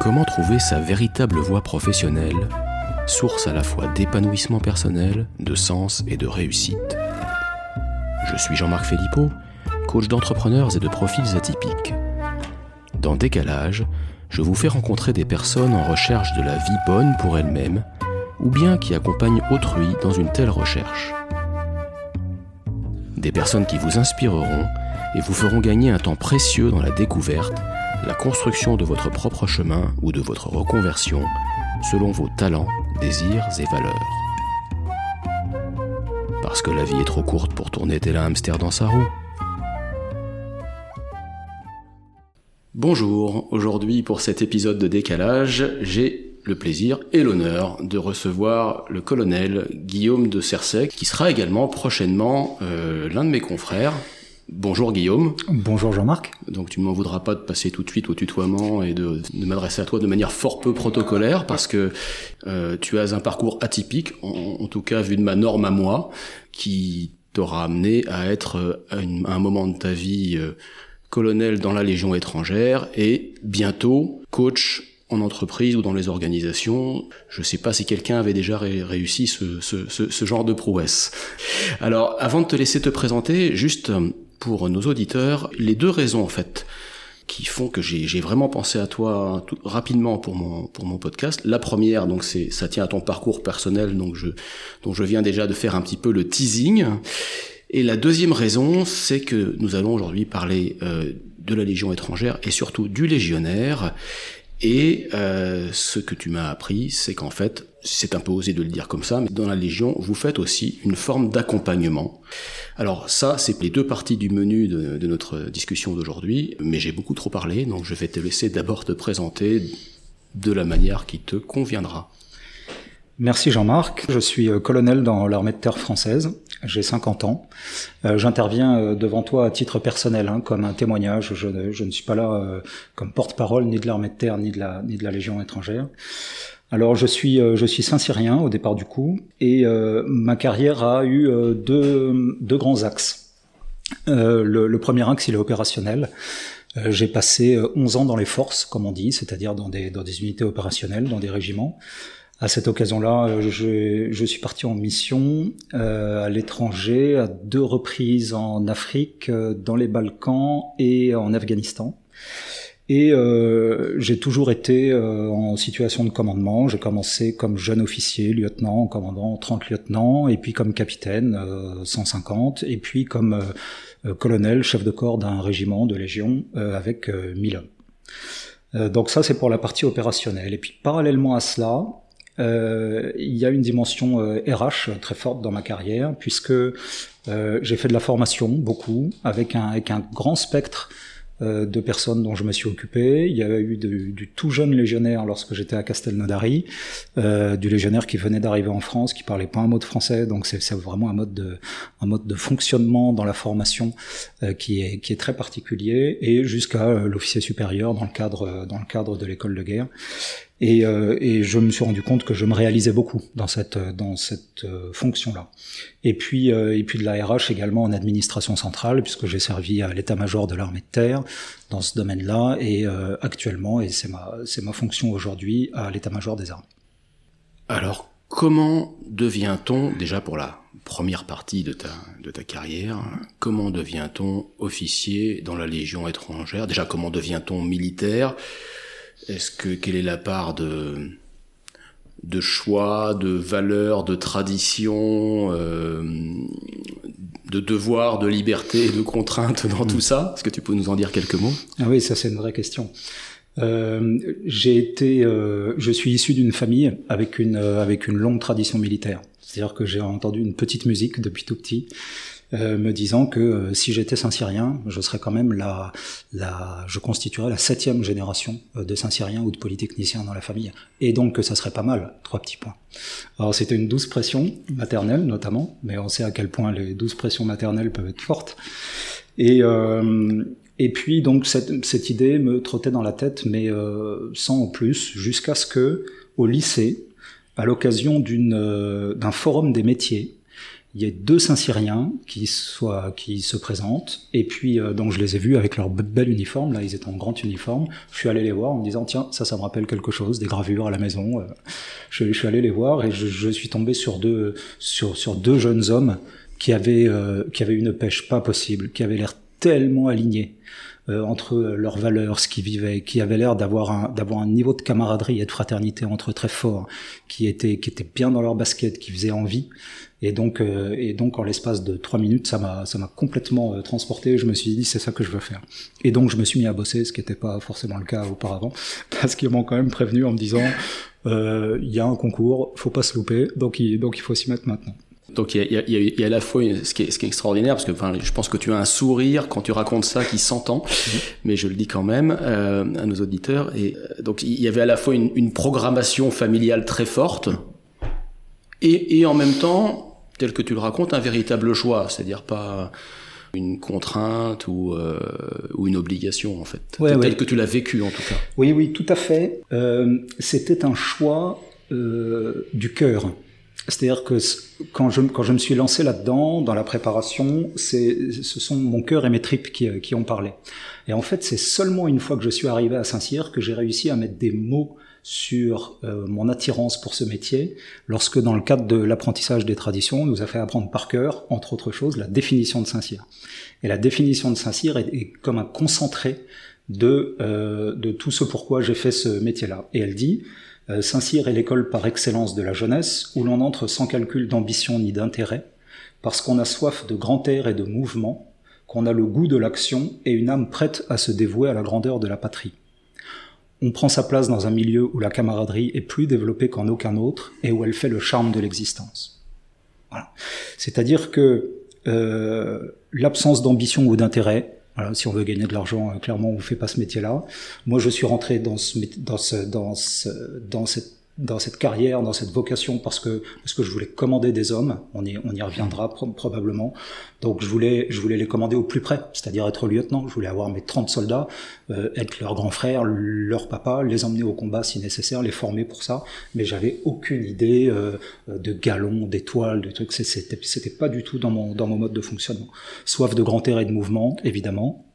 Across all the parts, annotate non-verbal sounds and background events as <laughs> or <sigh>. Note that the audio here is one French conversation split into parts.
Comment trouver sa véritable voie professionnelle, source à la fois d'épanouissement personnel, de sens et de réussite? Je suis Jean-Marc Philippot, coach d'entrepreneurs et de profils atypiques. Dans Décalage, je vous fais rencontrer des personnes en recherche de la vie bonne pour elles-mêmes, ou bien qui accompagnent autrui dans une telle recherche. Des personnes qui vous inspireront et vous feront gagner un temps précieux dans la découverte, la construction de votre propre chemin ou de votre reconversion, selon vos talents, désirs et valeurs. Parce que la vie est trop courte pour tourner tel un hamster dans sa roue. Bonjour, aujourd'hui pour cet épisode de décalage, j'ai le plaisir et l'honneur de recevoir le colonel Guillaume de Cersec, qui sera également prochainement euh, l'un de mes confrères. Bonjour Guillaume. Bonjour Jean-Marc. Donc tu ne m'en voudras pas de passer tout de suite au tutoiement et de, m'adresser à toi de manière fort peu protocolaire parce que euh, tu as un parcours atypique, en, tout cas vu de ma norme à moi, qui t'aura amené à être euh, à, un moment de ta vie colonel dans la Légion étrangère et bientôt coach en entreprise ou dans les organisations. Je ne sais pas si quelqu'un avait déjà réussi ce, ce, ce, genre de prouesse. Alors, avant de te laisser te présenter, juste pour nos auditeurs, les deux raisons en fait qui font que j'ai vraiment pensé à toi tout, rapidement pour mon pour mon podcast. La première, donc c'est ça tient à ton parcours personnel, donc je dont je viens déjà de faire un petit peu le teasing. Et la deuxième raison, c'est que nous allons aujourd'hui parler euh, de la Légion étrangère et surtout du légionnaire. Et euh, ce que tu m'as appris, c'est qu'en fait, c'est un peu osé de le dire comme ça, mais dans la Légion, vous faites aussi une forme d'accompagnement. Alors ça, c'est les deux parties du menu de, notre discussion d'aujourd'hui, mais j'ai beaucoup trop parlé, donc je vais te laisser d'abord te présenter de la manière qui te conviendra. Merci Jean-Marc. Je suis euh, colonel dans l'armée de terre française. J'ai 50 ans. Euh, j'interviens euh, devant toi à titre personnel, hein, comme un témoignage. Je, ne suis pas là comme porte-parole ni de l'armée de terre ni de la, ni de la Légion étrangère. Alors je suis je suis Saint-Cyrien au départ du coup et ma carrière a eu deux, deux grands axes. Le, le, premier axe il est opérationnel. J'ai passé 11 ans dans les forces, comme on dit, c'est-à-dire dans des, dans des unités opérationnelles, dans des régiments. À cette occasion-là, euh, je, je, suis parti en mission euh, à l'étranger, à deux reprises en Afrique, euh, dans les Balkans et en Afghanistan. Et euh, j'ai toujours été euh, en situation de commandement. J'ai commencé comme jeune officier, lieutenant, commandant 30 lieutenants, et puis comme capitaine 150, et puis comme colonel, chef de corps d'un régiment de légion avec 1000 hommes. donc ça, c'est pour la partie opérationnelle. Et puis parallèlement à cela, euh, il y a une dimension RH euh, très forte dans ma carrière, puisque euh, j'ai fait de la formation beaucoup, avec un, avec un grand spectre euh, de personnes dont je me suis occupé. Il y avait eu du, tout jeune légionnaire lorsque j'étais à Castelnaudary, euh, du légionnaire qui venait d'arriver en France, qui parlait pas un mot de français, donc c'est vraiment un mode de un mode de fonctionnement dans la formation euh, qui est qui est très particulier, et jusqu'à euh, l'officier supérieur dans le cadre dans le cadre de l'école de guerre. Et, euh, et, je me suis rendu compte que je me réalisais beaucoup dans cette dans cette euh, fonction-là. Et puis euh, et puis de la RH également en administration centrale puisque j'ai servi à l'état-major de l'armée de terre dans ce domaine-là et actuellement et c'est ma c'est ma fonction aujourd'hui à l'état-major des armées. Alors comment devient-on déjà pour la première partie de ta de ta carrière comment devient-on officier dans la Légion étrangère? Déjà comment devient-on militaire? Est-ce que quelle est la part de de choix, de valeurs, de traditions, euh, de devoirs, de liberté et de contraintes dans tout ça? Est-ce que tu peux nous en dire quelques mots? Ah oui, ça c'est une vraie question. Euh, j'ai été, euh, je suis issu d'une famille avec une avec une longue tradition militaire. C'est-à-dire que j'ai entendu une petite musique depuis tout petit. Euh, me disant que euh, si j'étais Saint-Cyrien, je serais quand même la, la, je constituerais la septième génération euh, de Saint-Cyriens ou de polytechniciens dans la famille, et donc que ça serait pas mal. Trois petits points. Alors c'était une douce pression maternelle notamment, mais on sait à quel point les douces pressions maternelles peuvent être fortes. Et et puis donc cette, cette idée me trottait dans la tête, mais sans en plus, jusqu'à ce que au lycée, à l'occasion d'une d'un forum des métiers, il y a deux Saint-Syriens qui, qui se présentent, et puis euh, donc je les ai vus avec leur bel uniforme, là ils étaient en grand uniforme, je suis allé les voir en me disant tiens ça ça me rappelle quelque chose, des gravures à la maison, euh. je, suis allé les voir et je, suis tombé sur deux, sur, deux jeunes hommes qui avaient, euh, qui avaient une pêche pas possible, qui avaient l'air tellement alignés. Euh, entre leurs valeurs, ce qu'ils vivaient, qui avaient l'air d'avoir un, d'avoir un niveau de camaraderie et de fraternité entre très fort, qui était, qui était bien dans leur basket, qui faisait envie. Et donc, euh, et donc en l'espace de trois minutes, ça m'a, ça m'a complètement euh, transporté. Je me suis dit, c'est ça que je veux faire. Et donc, je me suis mis à bosser, ce qui n'était pas forcément le cas auparavant, <laughs> parce qu'ils m'ont quand même prévenu en me disant, il y a un concours, faut pas se louper, donc il, donc il faut s'y mettre maintenant. Donc il y a, y, a, y a, à la fois ce qui est, ce qui est extraordinaire parce que enfin, je pense que tu as un sourire quand tu racontes ça qui s'entend, mhm. mais je le dis quand même euh, à nos auditeurs. Et euh, donc il y avait à la fois une, une programmation familiale très forte et, et, en même temps, tel que tu le racontes, un véritable choix, c'est-à-dire pas une contrainte ou, euh, ou une obligation en fait, ouais, tel que tu l'as vécu en tout cas. Oui, oui, tout à fait. Euh, C'était un choix euh, du cœur. C'est-à-dire que quand je, quand je me suis lancé là-dedans, dans la préparation, ce sont mon cœur et mes tripes qui, qui ont parlé. Et en fait, c'est seulement une fois que je suis arrivé à Saint-Cyr que j'ai réussi à mettre des mots sur euh, mon attirance pour ce métier, lorsque dans le cadre de l'apprentissage des traditions, on nous a fait apprendre par cœur, entre autres choses, la définition de Saint-Cyr. Et la définition de Saint-Cyr est, est, comme un concentré de, euh, de tout ce pourquoi j'ai fait ce métier-là. Et elle dit, euh, Saint-Cyr est l'école par excellence de la jeunesse, où l'on entre sans calcul d'ambition ni d'intérêt, parce qu'on a soif de grand air et de mouvement, qu'on a le goût de l'action et une âme prête à se dévouer à la grandeur de la patrie. On prend sa place dans un milieu où la camaraderie est plus développée qu'en aucun autre et où elle fait le charme de l'existence. Voilà. C'est-à-dire que euh, l'absence d'ambition ou d'intérêt, voilà, si on veut gagner de l'argent, euh, clairement, on fait pas ce métier-là. Moi, je suis rentré dans ce, dans ce, dans ce, dans cette dans cette carrière, dans cette vocation, parce que parce que je voulais commander des hommes. On y on y reviendra probablement. Donc je voulais je voulais les commander au plus près, c'est-à-dire être lieutenant. Je voulais avoir mes 30 soldats, euh, être leur grand frère, leur papa, les emmener au combat si nécessaire, les former pour ça. Mais j'avais aucune idée euh, de galons, d'étoiles, de trucs. C'était c'était pas du tout dans mon dans mon mode de fonctionnement. Soif de grand air et de mouvement, évidemment.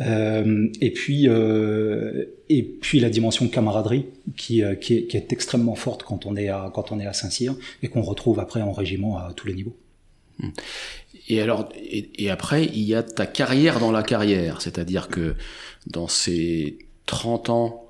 Euh, et puis euh, et puis la dimension camaraderie qui, euh, qui, est, qui, est, extrêmement forte quand on est à quand on est à Saint-Cyr et qu'on retrouve après en régiment à tous les niveaux. Et alors et, et, après il y a ta carrière dans la carrière, c'est-à-dire que dans ces 30 ans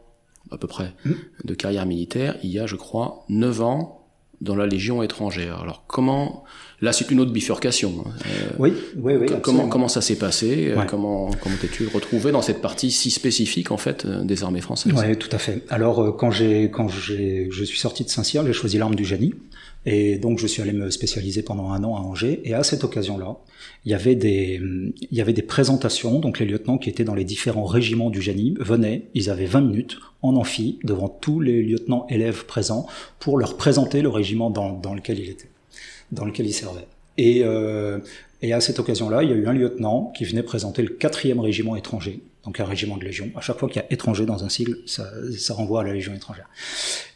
à peu près mmh. de carrière militaire, il y a je crois 9 ans dans la Légion étrangère. Alors comment là c'est une autre bifurcation. Hein. Euh, oui, oui, oui. Comment comment ça s'est passé euh, Comment comment t'es-tu retrouvé dans cette partie si spécifique en fait euh, des armées françaises? Oui, tout à fait. Alors quand j'ai quand j'ai je suis sorti de Saint-Cyr, j'ai choisi l'arme du génie. Et donc je suis allé me spécialiser pendant un an à Angers. Et à cette occasion-là, il y avait des il y avait des présentations. Donc les lieutenants qui étaient dans les différents régiments du génie venaient. Ils avaient 20 minutes en amphi devant tous les lieutenants élèves présents pour leur présenter le régiment dans, lequel il était, dans lequel il servait. Et, euh, et à cette occasion-là, il y a eu un lieutenant qui venait présenter le quatrième régiment étranger, donc un régiment de légion. À chaque fois qu'il y a étranger dans un sigle, ça, ça renvoie à la légion étrangère.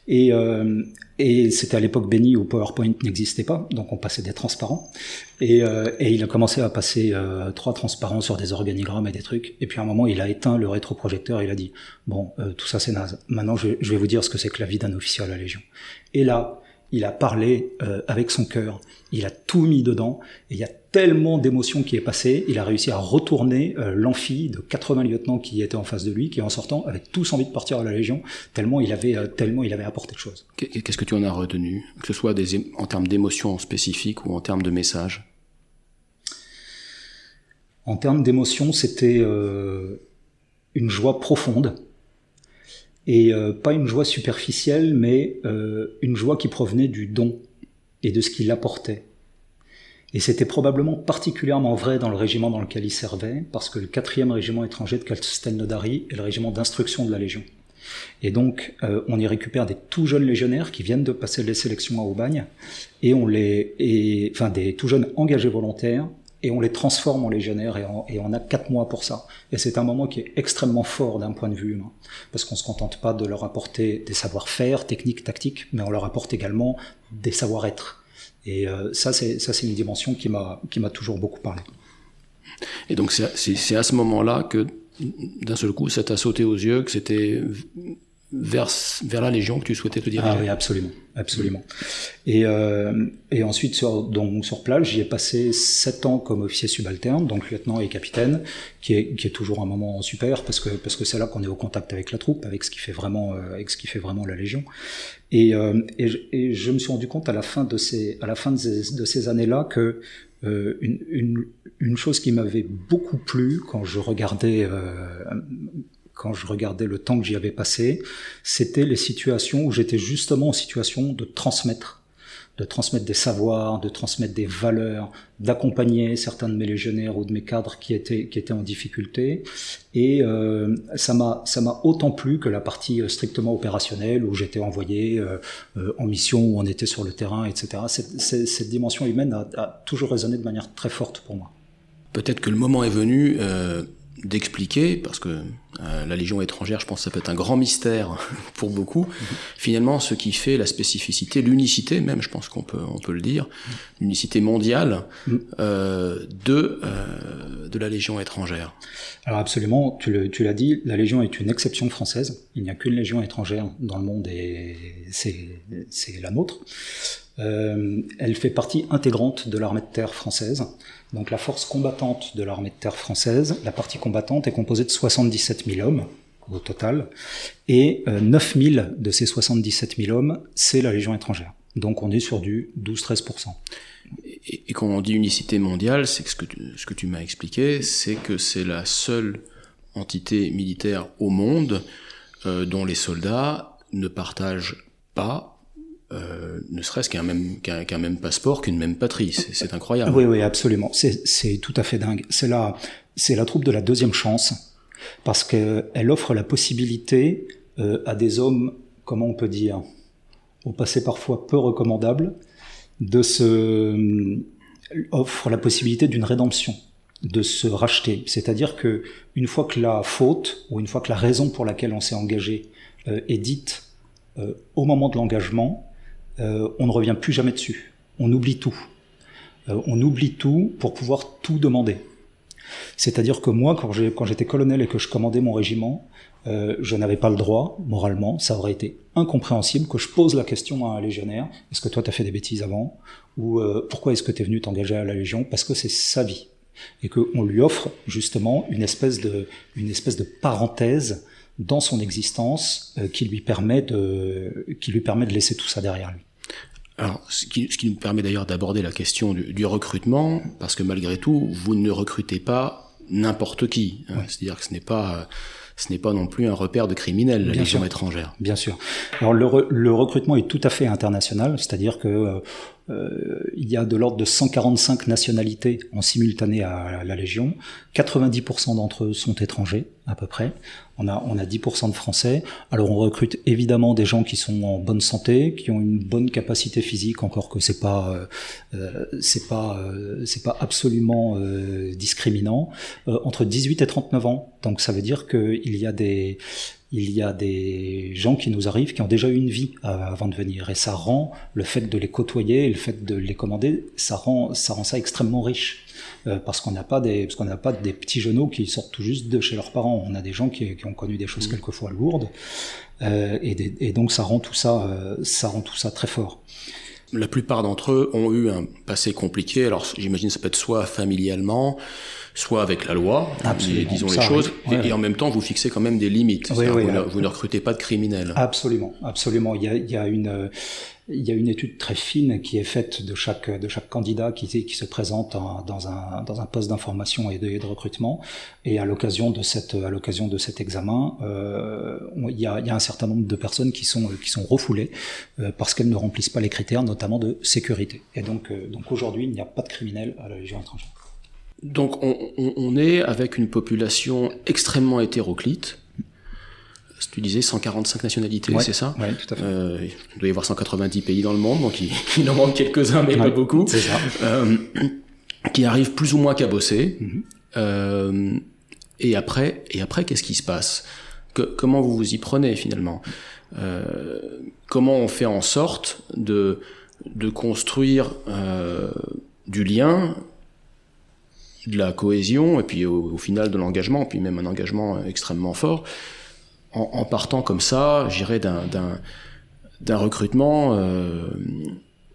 Et, euh, et c'était à l'époque béni où PowerPoint n'existait pas, donc on passait des transparents. Et, euh, et il a commencé à passer euh, trois transparents sur des organigrammes et des trucs. Et puis à un moment, il a éteint le rétroprojecteur il a dit bon, euh, tout ça c'est naze. Maintenant, je, je, vais vous dire ce que c'est que la vie d'un officier à la Légion. Et là, il a parlé euh, avec son cœur, il a tout mis dedans, et il y a tellement d'émotions qui est passé, il a réussi à retourner euh, l'amphi de 80 lieutenants qui étaient en face de lui, qui en sortant avaient tous envie de partir à la Légion, tellement il avait, euh, tellement il avait apporté de choses. Qu'est-ce que tu en as retenu, que ce soit des, en termes d'émotions spécifiques ou en termes de messages? En termes d'émotions, c'était euh, une joie profonde, et pas une joie superficielle, mais une joie qui provenait du don et de ce qu'il apportait. Et c'était probablement particulièrement vrai dans le régiment dans lequel il servait, parce que le quatrième régiment étranger de Castelnaudary est le régiment d'instruction de la Légion. Et donc, euh, on y récupère des tout jeunes légionnaires qui viennent de passer les sélections à Aubagne, et on les, et, enfin des tout jeunes engagés volontaires, et on les transforme en légionnaires et, et on a quatre mois pour ça. Et c'est un moment qui est extrêmement fort d'un point de vue humain, parce qu'on se contente pas de leur apporter des savoir-faire techniques, tactiques, mais on leur apporte également des savoir-être Et ça, c'est ça, c'est une dimension qui m'a toujours beaucoup parlé. Et donc c'est à ce moment-là que d'un seul coup, ça t'a sauté aux yeux que c'était vers, vers la Légion que tu souhaitais te diriger? Ah oui, absolument, absolument. Et, euh, et ensuite, sur, donc, sur place, j'y ai passé sept ans comme officier subalterne, donc lieutenant et capitaine, qui est, qui est toujours un moment super, parce que parce que c'est là qu'on est au contact avec la troupe, avec ce qui fait vraiment, euh, avec ce qui fait vraiment la Légion. Et, euh, et, et, je me suis rendu compte à la fin de ces, à la fin de ces, de ces années-là que euh, une, une, une, chose qui m'avait beaucoup plu quand je regardais euh, quand je regardais le temps que j'y avais passé, c'était les situations où j'étais justement en situation de transmettre, de transmettre des savoirs, de transmettre des valeurs, d'accompagner certains de mes légionnaires ou de mes cadres qui étaient qui étaient en difficulté. Et euh, ça m'a ça m'a autant plu que la partie euh, strictement opérationnelle où j'étais envoyé euh, euh, en mission où on était sur le terrain, etc. Cette, cette, cette dimension humaine a, a, toujours résonné de manière très forte pour moi. Peut-être que le moment est venu. D'expliquer, parce que euh, la Légion étrangère, je pense que ça peut être un grand mystère <laughs> pour beaucoup, finalement ce qui fait la spécificité, l'unicité même, je pense qu'on peut, on peut le dire, l'unicité mondiale mm euh, de, euh, de la Légion étrangère. Alors absolument, tu l'as dit, la Légion est une exception française, il n'y a qu'une Légion étrangère dans le monde et c'est la nôtre. Elle fait partie intégrante de l'armée de terre française. Donc la force combattante de l'armée de terre française, la partie combattante est composée de 77 000 hommes au total, et euh, 9 000 de ces 77 000 hommes, c'est la Légion étrangère. Donc on est sur du 12-13%. Et, quand on dit unicité mondiale, c'est que ce que tu, ce que tu m'as expliqué, c'est que c'est la seule entité militaire au monde euh, dont les soldats ne partagent pas euh, ne serait-ce qu'un même, qu'un qu même passeport, qu'une même patrie. C'est incroyable. Oui, oui, absolument. C'est tout à fait dingue. C'est la, c'est la troupe de la deuxième chance, parce qu'elle offre la possibilité euh, à des hommes, comment on peut dire, au passé parfois peu recommandables, de se offre la possibilité d'une rédemption de se racheter. C'est-à-dire que une fois que la faute ou une fois que la raison pour laquelle on s'est engagé euh, est dite euh, au moment de l'engagement, euh, on ne revient plus jamais dessus. On oublie tout. Euh, on oublie tout pour pouvoir tout demander. C'est-à-dire que moi, quand j'étais colonel et que je commandais mon régiment, euh, je n'avais pas le droit, moralement, ça aurait été incompréhensible que je pose la question à un légionnaire, est-ce que toi tu as fait des bêtises avant? Ou pourquoi est-ce que tu es venu t'engager à la Légion? Parce que c'est sa vie. Et qu'on lui offre justement une espèce de, parenthèse dans son existence qui lui permet de laisser tout ça derrière lui. Alors, ce qui, ce qui nous permet d'ailleurs d'aborder la question du, du, recrutement, parce que malgré tout, vous ne recrutez pas n'importe qui. Hein, ouais. C'est-à-dire que ce n'est pas ce n'est pas non plus un repère de criminels, la Légion étrangère. Bien sûr. Alors le, re, le, recrutement est tout à fait international, c'est-à-dire que euh, il y a de l'ordre de 145 nationalités en simultané à la Légion. 90% d'entre eux sont étrangers, à peu près. On a, on a 10% de Français. Alors on recrute évidemment des gens qui sont en bonne santé, qui ont une bonne capacité physique, encore que c'est pas, euh, c'est pas, euh, c'est pas absolument euh, discriminant. entre 18 et 39 ans. Donc ça veut dire qu'il y a des, il y a des gens qui nous arrivent qui ont déjà eu une vie avant de venir et ça rend le fait de les côtoyer, le fait de les commander, ça rend ça rend ça extrêmement riche euh, parce qu'on n'a pas des parce qu'on n'a pas des petits genoux qui sortent tout juste de chez leurs parents. On a des gens qui, qui ont connu des choses mmh. quelquefois lourdes euh, et, des, et, donc ça rend tout ça euh, ça rend tout ça très fort. La plupart d'entre eux ont eu un passé compliqué. Alors j'imagine ça peut être soit familialement, soit avec la loi, Absolument. disons ça les choses, ouais, et, ouais. et, en même temps vous fixez quand même des limites. Oui, oui, vous, ne, vous, ne, recrutez pas de criminels. Absolument, absolument. Il y a, il y a une il y a une étude très fine qui est faite de chaque de chaque candidat qui, qui se présente en, dans un dans un poste d'information et de, recrutement et à l'occasion de cette à l'occasion de cet examen euh, il, y a, il y a un certain nombre de personnes qui sont qui sont refoulées euh, parce qu'elles ne remplissent pas les critères notamment de sécurité et donc euh, donc aujourd'hui il n'y a pas de criminels à la Légion étrangère. Donc on, on, on est avec une population extrêmement hétéroclite tu disais 145 nationalités, ouais, c'est ça Oui, tout à fait. Euh, il doit y avoir 190 pays dans le monde, donc il, <laughs> il en manque quelques-uns, mais ouais, pas beaucoup. C'est ça. Euh, qui arrivent plus ou moins qu'à bosser. Mm -hmm. euh, et après, et après, qu'est-ce qui se passe? Que, Comment vous vous y prenez finalement? Comment on fait en sorte de de construire du lien, de la cohésion, et puis au, final de l'engagement, puis même un engagement extrêmement fort, en, partant comme ça, j'irais d'un recrutement euh,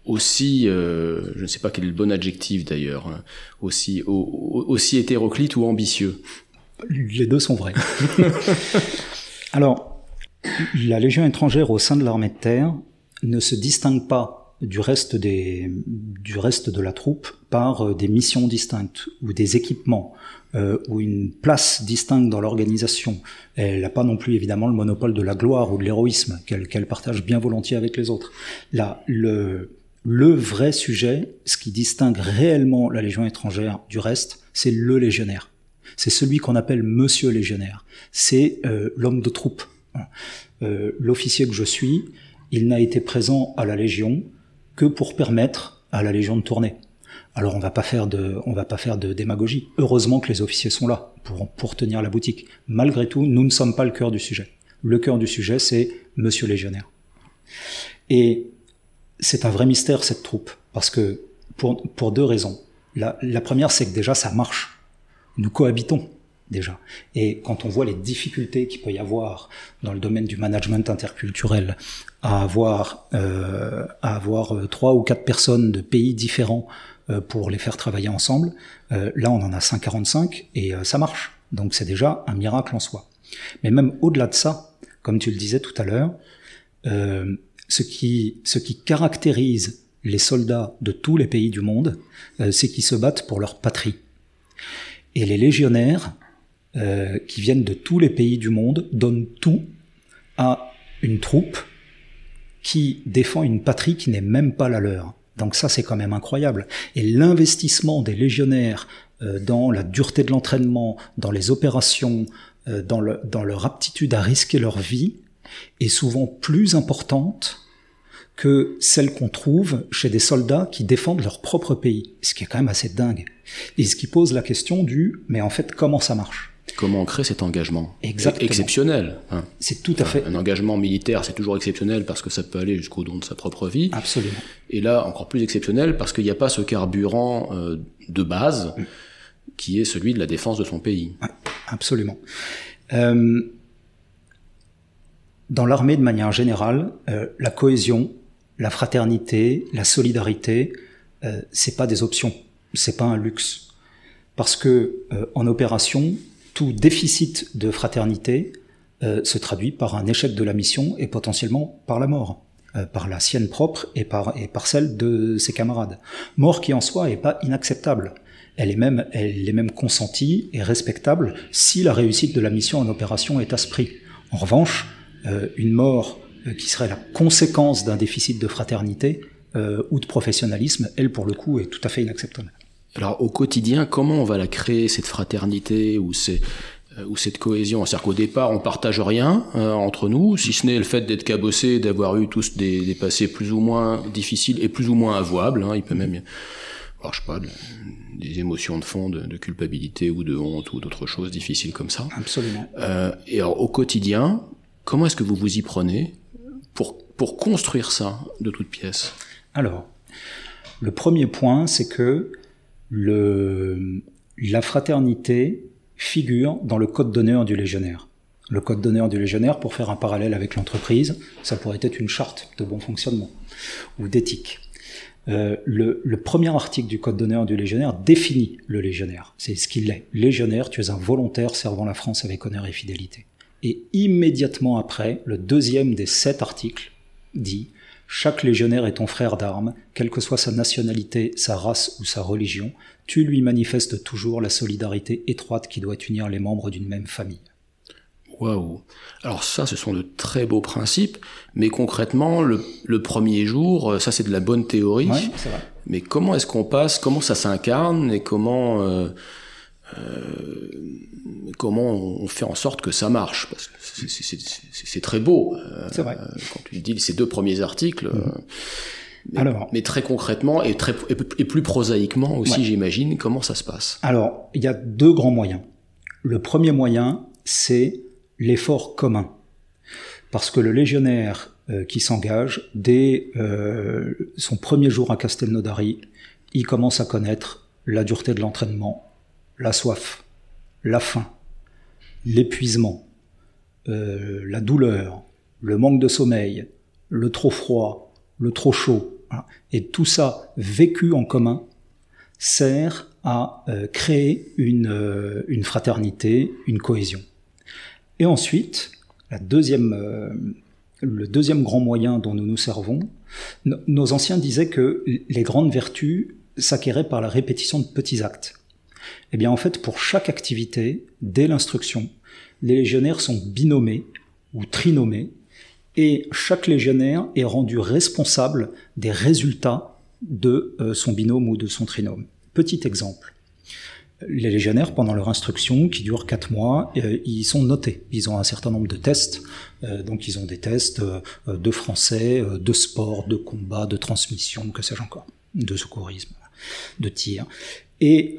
aussi, euh, je ne sais pas quel est le bon adjectif d'ailleurs, hein, aussi, aussi hétéroclite ou ambitieux. Les deux sont vrais. <laughs> Alors, la Légion étrangère au sein de l'armée de terre ne se distingue pas du reste, des, du reste de la troupe par euh, des missions distinctes ou des équipements euh, ou une place distincte dans l'organisation. Elle n'a pas non plus évidemment le monopole de la gloire ou de l'héroïsme qu'elle partage bien volontiers avec les autres. Là, le, le vrai sujet, ce qui distingue réellement la Légion étrangère du reste, c'est le légionnaire. C'est celui qu'on appelle Monsieur légionnaire. C'est euh, l'homme de troupe. Euh, L'officier que je suis, il n'a été présent à la Légion que pour permettre à la Légion de tourner. Alors on va pas faire de, on va pas faire de démagogie. Heureusement que les officiers sont là pour, pour tenir la boutique. Malgré tout, nous ne sommes pas le cœur du sujet. Le cœur du sujet, c'est Monsieur légionnaire. Et c'est un vrai mystère cette troupe parce que pour, pour deux raisons. La, la première, c'est que déjà ça marche. Nous cohabitons déjà. Et quand on voit les difficultés qu'il peut y avoir dans le domaine du management interculturel, à avoir, euh, à avoir euh, trois ou quatre personnes de pays différents euh, pour les faire travailler ensemble, euh, là on en a 145 et ça marche. Donc c'est déjà un miracle en soi. Mais même au-delà de ça, comme tu le disais tout à l'heure, ce, qui, ce qui caractérise les soldats de tous les pays du monde, c'est qu'ils se battent pour leur patrie. Et les légionnaires, euh, qui viennent de tous les pays du monde, donnent tout à une troupe qui défend une patrie qui n'est même pas la leur. Donc ça, c'est quand même incroyable. Et l'investissement des légionnaires euh, dans la dureté de l'entraînement, dans les opérations, euh, dans, le, dans leur aptitude à risquer leur vie, est souvent plus importante que celle qu'on trouve chez des soldats qui défendent leur propre pays, ce qui est quand même assez dingue. Et ce qui pose la question du, mais en fait, comment ça marche? Comment on crée cet engagement Exactement. Exceptionnel. Hein. C'est tout à fait. Un engagement militaire, c'est toujours exceptionnel parce que ça peut aller jusqu'au don de sa propre vie. Absolument. Et là, encore plus exceptionnel parce qu'il n'y a pas ce carburant euh, de base mm. qui est celui de la défense de son pays. absolument. Euh, dans l'armée, de manière générale, euh, la cohésion, la fraternité, la solidarité, euh, c'est pas des options, c'est pas un luxe, parce que euh, en opération, tout déficit de fraternité euh, se traduit par un échec de la mission et potentiellement par la mort, euh, par la sienne propre et par, et par celle de ses camarades. Mort qui en soi est pas inacceptable. Elle est même, elle est même consentie et respectable si la réussite de la mission en opération est à ce prix. En revanche, euh, une mort qui serait la conséquence d'un déficit de fraternité ou de professionnalisme, elle pour le coup est tout à fait inacceptable. Alors au quotidien, comment on va la créer cette fraternité ou, euh, ou cette cohésion? C'est-à-dire qu'au départ, on partage rien euh, entre nous, si ce n'est le fait d'être cabossé, d'avoir eu tous des, des, passés plus ou moins difficiles et plus ou moins avouables. Hein. Il peut même, alors, je sais pas, des émotions de fond, de, de, culpabilité ou de honte ou d'autres choses difficiles comme ça. Absolument. Euh, et alors au quotidien, comment est-ce que vous vous y prenez pour, pour construire ça de toutes pièces? Alors, le premier point, c'est que le, la fraternité figure dans le code d'honneur du légionnaire. Le code d'honneur du légionnaire, pour faire un parallèle avec l'entreprise, ça pourrait être une charte de bon fonctionnement ou d'éthique. Euh, le, le, premier article du code d'honneur du légionnaire définit le légionnaire. C'est ce qu'il est. Légionnaire, tu es un volontaire servant la France avec honneur et fidélité. Et immédiatement après, le deuxième des sept articles dit chaque légionnaire est ton frère d'armes, quelle que soit sa nationalité, sa race ou sa religion, tu lui manifestes toujours la solidarité étroite qui doit unir les membres d'une même famille. Waouh Alors ça, ce sont de très beaux principes, mais concrètement, le, premier jour, euh, ça c'est de la bonne théorie. Ouais, c'est vrai. Mais comment est-ce qu'on passe Comment ça s'incarne et comment euh, comment on fait en sorte que ça marche Parce que c'est très beau. Euh, c'est vrai. Quand tu dis ces deux premiers articles. Euh, mais, alors, mais très concrètement et, très, et plus prosaïquement aussi, j'imagine, comment ça se passe? Alors, il y a deux grands moyens. Le premier moyen, c'est l'effort commun. Parce que le légionnaire qui s'engage dès son premier jour à Castelnaudary. Il commence à connaître la dureté de l'entraînement, la soif, la faim, l'épuisement, la douleur, le manque de sommeil, le trop froid, le trop chaud, et tout ça vécu en commun sert à euh, créer une, euh, une, fraternité, une cohésion. Et ensuite, la deuxième, euh, le deuxième grand moyen dont nous nous servons, nos anciens disaient que les grandes vertus s'acquéraient par la répétition de petits actes. Eh bien, en fait, pour chaque activité, dès l'instruction, les légionnaires sont binommés ou trinommés et chaque légionnaire est rendu responsable des résultats de euh, son binôme ou de son trinôme. Petit exemple. Les légionnaires, pendant leur instruction, qui dure quatre mois, euh, ils sont notés. Ils ont un certain nombre de tests. Euh, donc, ils ont des tests de français, de sport, de combat, de transmission, que sais-je encore, de secourisme, de tir. Et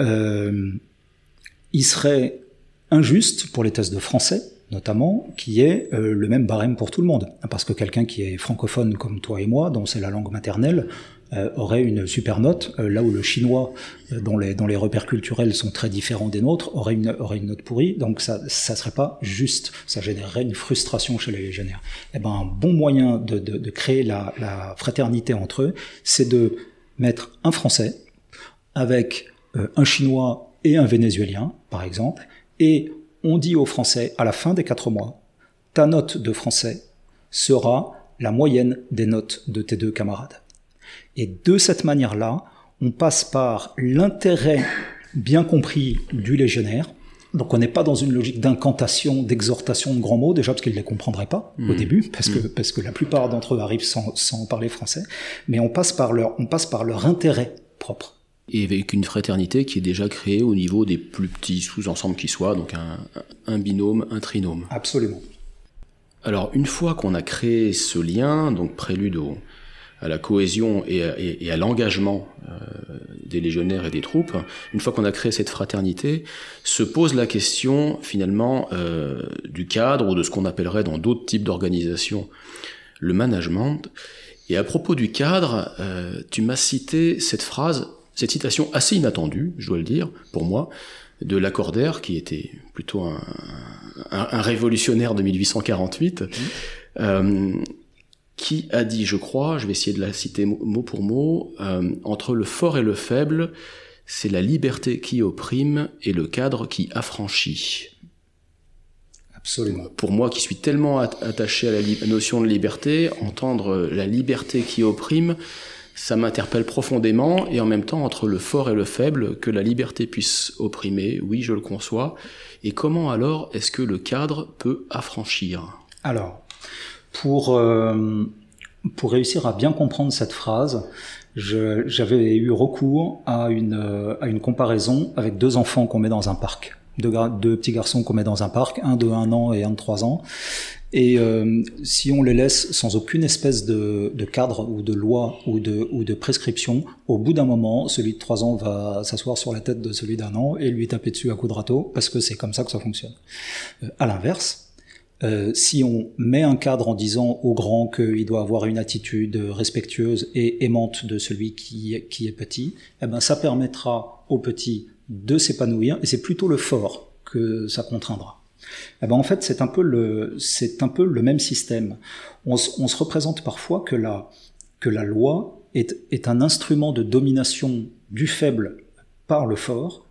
il serait injuste pour les tests de français notamment, qui est euh, le même barème pour tout le monde. Parce que quelqu'un qui est francophone comme toi et moi, dont c'est la langue maternelle, euh, aurait une super note, euh, là où le chinois, dont, les, dont les repères culturels sont très différents des nôtres, aurait une, aurait une note pourrie. Donc ça ça serait pas juste, ça générerait une frustration chez les légionnaires. Et eh ben, un bon moyen de, de, de créer la, la, fraternité entre eux, c'est de mettre un Français avec un Chinois et un Vénézuélien, par exemple, et on dit aux Français à la fin des quatre mois, ta note de français sera la moyenne des notes de tes deux camarades. Et de cette manière-là, on passe par l'intérêt bien compris du légionnaire. Donc on n'est pas dans une logique d'incantation, d'exhortation de grands mots, déjà parce qu'ils ne les comprendraient pas au mmh. début, parce que, mmh. parce que la plupart d'entre eux arrivent sans, sans parler français, mais on passe par leur, on passe par leur intérêt propre et avec une fraternité qui est déjà créée au niveau des plus petits sous-ensembles qui soient, donc un, binôme, un trinôme. Absolument. Alors une fois qu'on a créé ce lien, donc prélude à la cohésion et à, l'engagement euh, des légionnaires et des troupes, une fois qu'on a créé cette fraternité, se pose la question finalement euh, du cadre ou de ce qu'on appellerait dans d'autres types d'organisations le management. Et à propos du cadre, euh, tu m'as cité cette phrase cette citation assez inattendue, je dois le dire, pour moi, de Lacordaire, qui était plutôt un, un, révolutionnaire de 1848, mmh. euh, qui a dit, je crois, je vais essayer de la citer mot pour mot, euh, entre le fort et le faible, c'est la liberté qui opprime et le cadre qui affranchit. Absolument. Pour moi qui suis tellement attaché à la notion de liberté, entendre la liberté qui opprime, ça m'interpelle profondément et en même temps entre le fort et le faible, que la liberté puisse opprimer, oui je le conçois, et comment alors est-ce que le cadre peut affranchir? Alors, pour, euh, pour réussir à bien comprendre cette phrase, j'avais eu recours à une, euh, à une comparaison avec deux enfants qu'on met dans un parc. Deux, deux petits garçons qu'on met dans un parc, un de un an et un de trois ans. Et euh, si on les laisse sans aucune espèce de, cadre ou de loi ou de, ou de prescription, au bout d'un moment, celui de 3 ans va s'asseoir sur la tête de celui d'un an et lui taper dessus à coups de râteau, parce que c'est comme ça que ça fonctionne. Euh, à l'inverse, euh, si on met un cadre en disant au grand qu'il doit avoir une attitude respectueuse et aimante de celui qui, qui est petit, eh ben ça permettra au petit de s'épanouir, et c'est plutôt le fort que ça contraindra. Eh ben en fait, c'est un peu le, même système. On, on, se représente parfois que la, que la loi est, est un instrument de domination du faible par le fort,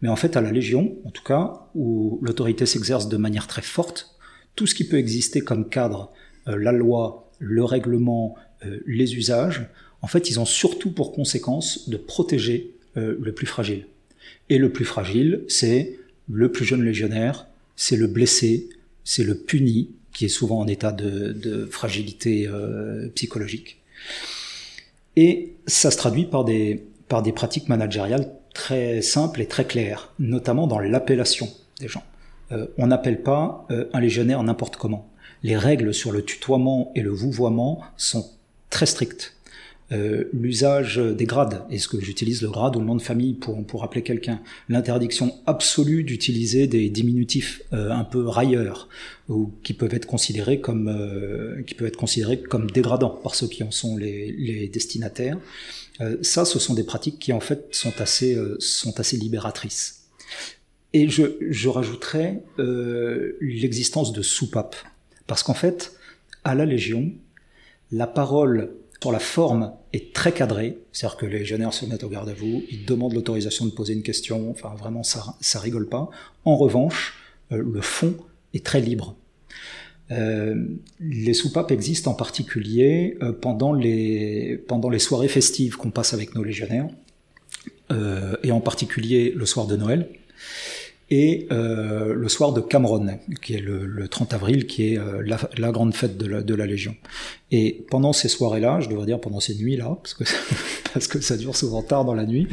mais en fait, à la Légion, en tout cas, où l'autorité s'exerce de manière très forte, tout ce qui peut exister comme cadre, euh, la loi, le règlement, euh, les usages, en fait, ils ont surtout pour conséquence de protéger euh, le plus fragile. Et le plus fragile, c'est le plus jeune légionnaire, c'est le blessé, c'est le puni, qui est souvent en état de, fragilité euh, psychologique. Et ça se traduit par des, par des pratiques managériales très simples et très claires, notamment dans l'appellation des gens. Euh, on n'appelle pas euh, un légionnaire n'importe comment. Les règles sur le tutoiement et le vouvoiement sont très strictes. Euh, l'usage des grades. Est-ce que j'utilise le grade ou le nom de famille pour, pour appeler quelqu'un? L'interdiction absolue d'utiliser des diminutifs euh, un peu railleurs ou qui peuvent être considérés comme euh, qui peuvent être considérés comme dégradants par ceux qui en sont les, les destinataires. ça, ce sont des pratiques qui en fait sont assez sont assez libératrices. Et je, je rajouterais l'existence de soupapes, parce qu'en fait, à la Légion, la parole sur la forme est très cadrée, c'est-à-dire que les légionnaires se mettent au garde à vous, ils demandent l'autorisation de poser une question, enfin vraiment ça, ça rigole pas. En revanche, euh, le fond est très libre. Euh, les soupapes existent en particulier euh, pendant, les, pendant les soirées festives qu'on passe avec nos légionnaires, et en particulier le soir de Noël et le soir de Cameron, qui est le, 30 avril, qui est la, grande fête de la, Légion. Et pendant ces soirées-là, je devrais dire pendant ces nuits-là, parce que, <laughs> parce que ça dure souvent tard dans la nuit,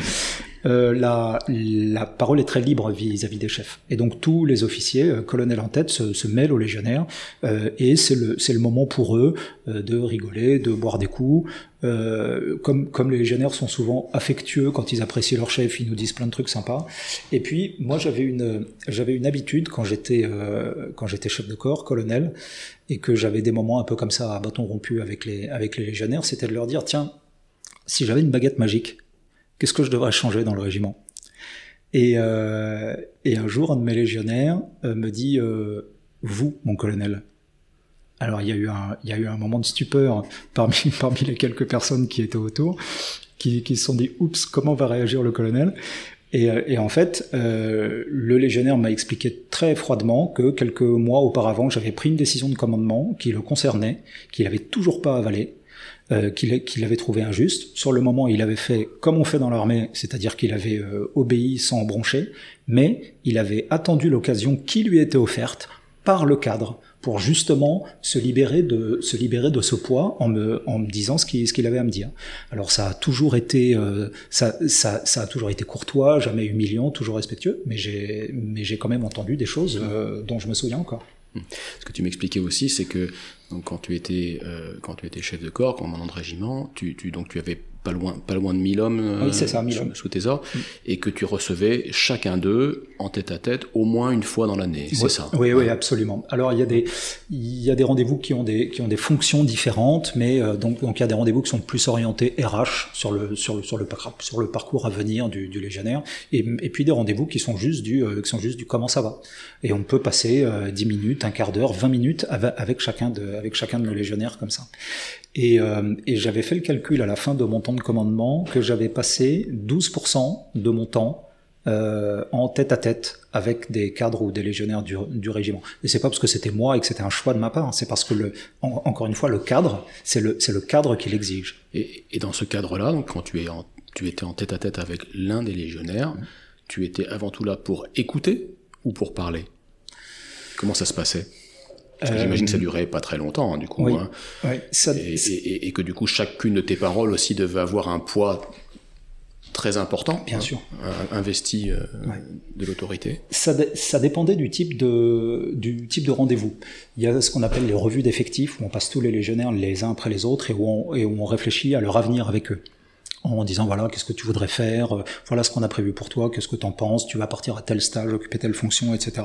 euh, la, la, parole est très libre vis-à-vis des chefs. Et donc tous les officiers, euh, colonels en tête, se, se mêlent aux légionnaires, euh, et c'est le, le moment pour eux euh, de rigoler, de boire des coups. Euh, comme, comme les légionnaires sont souvent affectueux quand ils apprécient leur chef, ils nous disent plein de trucs sympas. Et puis moi j'avais une, j'avais une habitude quand j'étais quand j'étais chef de corps, colonel, et que j'avais des moments un peu comme ça à bâton rompu avec les, avec les légionnaires, c'était de leur dire tiens, si j'avais une baguette magique, Qu'est-ce que je devrais changer dans le régiment? Et, euh, et, un jour, un de mes légionnaires euh, me dit euh, Vous, mon colonel. Alors, il y, a eu un, il y a eu un moment de stupeur <laughs> parmi, parmi les quelques personnes qui étaient autour, qui, qui se sont dit Oups, comment va réagir le colonel? Et, et, en fait, euh, le légionnaire m'a expliqué très froidement que quelques mois auparavant, j'avais pris une décision de commandement qui le concernait, qu'il n'avait toujours pas avalée, euh, qu'il avait trouvé injuste. Sur le moment, il avait fait comme on fait dans l'armée, c'est-à-dire qu'il avait euh, obéi sans broncher, mais il avait attendu l'occasion qui lui était offerte par le cadre pour justement se libérer de se libérer de ce poids en me en me disant ce qu'il ce qu'il avait à me dire. Alors ça a toujours été euh, ça, ça, ça a toujours été courtois, jamais humiliant, toujours respectueux, mais j'ai mais j'ai quand même entendu des choses dont je me souviens encore. Ce que tu m'expliquais aussi, c'est que donc, quand tu étais euh, quand tu étais chef de corps, commandant de régiment, tu, tu donc tu avais pas loin, pas loin de 1000 hommes oui, ça, sous, sous, tes ordres, mm. et que tu recevais chacun d'eux en tête à tête au moins une fois dans l'année. C'est ça Oui, oui, absolument. Alors il y a des, il y a des rendez-vous qui ont des, qui ont des fonctions différentes, mais euh, donc, donc il y a des rendez-vous qui sont plus orientés RH sur le, sur le, sur le, sur le parcours à venir du, du légionnaire, et, et puis des rendez-vous qui sont juste du, euh, qui sont juste du comment ça va. Et on peut passer euh, 10 minutes, un quart d'heure, 20 minutes avec chacun de, avec chacun de nos légionnaires comme ça. Et, euh, et j'avais fait le calcul à la fin de mon temps de commandement que j'avais passé 12% de mon temps euh, en tête à tête avec des cadres ou des légionnaires du, du régiment. Et c'est pas parce que c'était moi et que c'était un choix de ma part, c'est parce que le, encore une fois, le cadre, c'est le, c'est le cadre qui l'exige. Et, et, dans ce cadre-là, donc quand tu es en, tu étais en tête à tête avec l'un des légionnaires, mmh. tu étais avant tout là pour écouter ou pour parler? Comment ça se passait? Que j'imagine que ça euh, durait pas très longtemps, hein, du coup. Oui, hein. oui, ça... et, et, et, que du coup, chacune de tes paroles aussi devait avoir un poids très important, bien hein, sûr, investi euh, ouais. de l'autorité. Ça, ça, dépendait du type de du type de rendez-vous. Il y a ce qu'on appelle les revues d'effectifs où on passe tous les légionnaires les uns après les autres et où on, et où on réfléchit à leur avenir avec eux en disant voilà qu'est-ce que tu voudrais faire, euh, voilà ce qu'on a prévu pour toi, qu'est-ce que tu en penses, tu vas partir à tel stage, occuper telle fonction, etc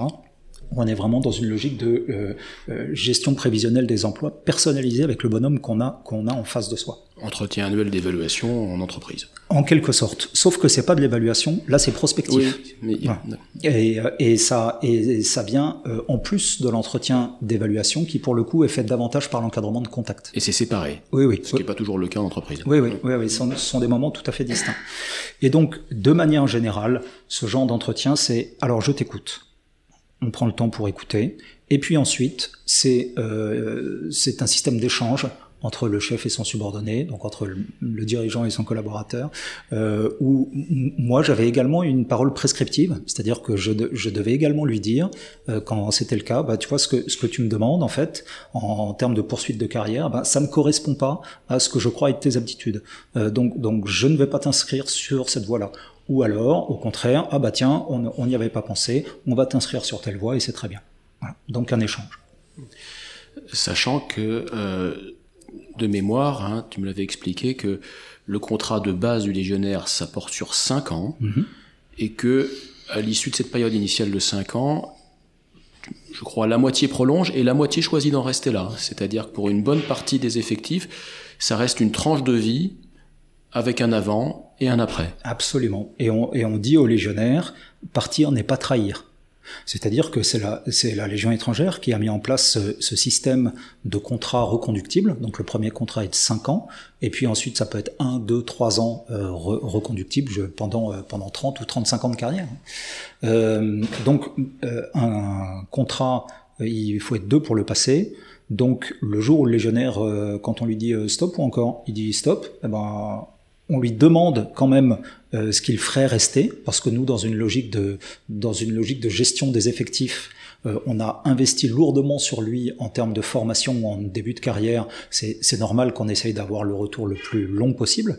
on est vraiment dans une logique de euh, euh, gestion prévisionnelle des emplois personnalisée avec le bonhomme qu'on a qu'on a en face de soi. Entretien annuel d'évaluation en entreprise. En quelque sorte, sauf que c'est pas de l'évaluation, là c'est prospectif. Oui, mais et, euh, et, ça et ça vient euh, en plus de l'entretien d'évaluation qui pour le coup est fait davantage par l'encadrement de contact. Et c'est séparé. Oui, oui. Ce qui n'est pas toujours le cas en entreprise. Oui, oui, oui, oui. Ce sont, ce sont des moments tout à fait distincts. Et donc, de manière générale, ce genre d'entretien, c'est alors je t'écoute on prend le temps pour écouter. Et puis ensuite, c'est euh, un système d'échange entre le chef et son subordonné, donc entre le, dirigeant et son collaborateur, euh, où moi j'avais également une parole prescriptive, c'est-à-dire que je, de, je, devais également lui dire, euh, quand c'était le cas, bah, tu vois ce que, tu me demandes en fait, en, en termes de poursuite de carrière, bah, ça ne correspond pas à ce que je crois être tes aptitudes. Euh, donc, donc je ne vais pas t'inscrire sur cette voie-là. Ou alors, au contraire, ah bah tiens, on n'y avait pas pensé, on va t'inscrire sur telle voie et c'est très bien. Voilà. Donc un échange. Sachant que euh, de mémoire, hein, tu me l'avais expliqué que le contrat de base du légionnaire, ça porte sur 5 ans, Mhm. et que à l'issue de cette période initiale de 5 ans, je crois la moitié prolonge et la moitié choisit d'en rester là. C'est-à-dire que pour une bonne partie des effectifs, ça reste une tranche de vie avec un avant et un après. Absolument. Et on, et on dit aux légionnaires, partir n'est pas trahir. C'est-à-dire que c'est la, la Légion étrangère qui a mis en place ce, ce système de contrat reconductible. Donc le premier contrat est de 5 ans, et puis ensuite ça peut être 1, 2, 3 ans euh, re- reconductible pendant, euh, pendant 30 ou 35 ans de carrière. Euh, donc euh, un contrat, euh, il faut être deux pour le passer. Donc le jour où le légionnaire, euh, quand on lui dit stop ou encore, il dit stop, eh ben, on lui demande quand même euh, ce qu'il ferait rester, parce que nous, dans une logique de, dans une logique de gestion des effectifs, euh, on a investi lourdement sur lui en termes de formation en début de carrière. C'est normal qu'on essaye d'avoir le retour le plus long possible.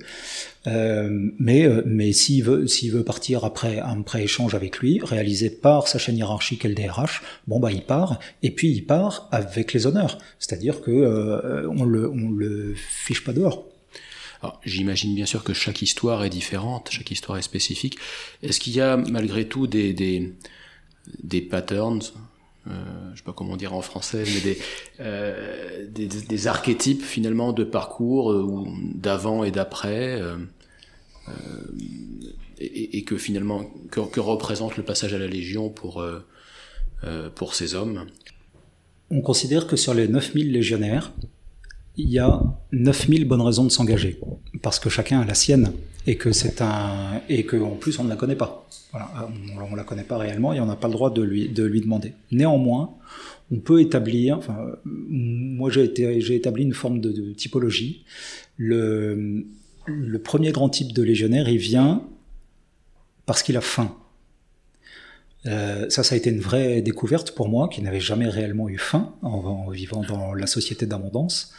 Euh, mais mais s'il veut veut partir après un pré-échange avec lui, réalisé par sa chaîne hiérarchique LDRH, bon bah il part et puis il part avec les honneurs, c'est-à-dire que on le on le fiche pas dehors. J'imagine bien sûr que chaque histoire est différente, chaque histoire est spécifique. Est-ce qu'il y a malgré tout des, des, patterns, euh, je sais pas comment dire en français, mais des, euh, des, archétypes finalement de parcours euh, d'avant et d'après, euh, euh, et, que finalement que, représente le passage à la Légion pour pour ces hommes? On considère que sur les 9000 légionnaires, il y a 9000 bonnes raisons de s'engager, parce que chacun a la sienne, et que c'est un, et que en plus on ne la connaît pas. Voilà, on, on la connaît pas réellement et on n'a pas le droit de lui, de lui demander. Néanmoins, on peut établir, enfin, moi j'ai établi une forme de, de typologie. Le, le premier grand type de légionnaire, il vient parce qu'il a faim. Euh, ça, ça a été une vraie découverte pour moi, qui n'avait jamais réellement eu faim en, vivant dans la société d'abondance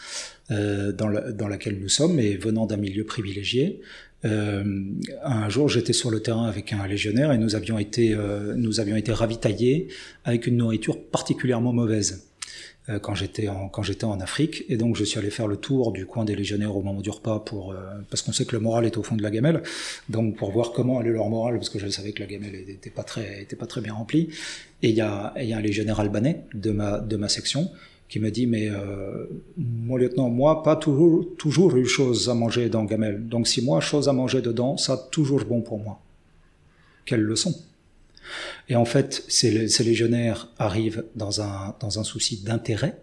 euh, dans, la, dans, laquelle nous sommes et venant d'un milieu privilégié. Euh, un jour, j'étais sur le terrain avec un légionnaire et nous avions été, euh, nous avions été ravitaillés avec une nourriture particulièrement mauvaise quand j'étais en quand j'étais en Afrique. Et donc je suis allé faire le tour du coin des légionnaires au moment du repas pour euh, parce qu'on sait que le moral est au fond de la gamelle. Donc pour voir comment allait leur moral parce que je savais que la gamelle était pas très était pas très bien remplie. Et il y a il y a un légionnaire albanais de ma de ma section qui me dit mais euh, mon lieutenant moi pas toujours toujours eu chose à manger dans gamelle. Donc si moi chose à manger dedans ça toujours bon pour moi. Quelle leçon et en fait, ces, légionnaires arrivent dans un, dans un souci d'intérêt,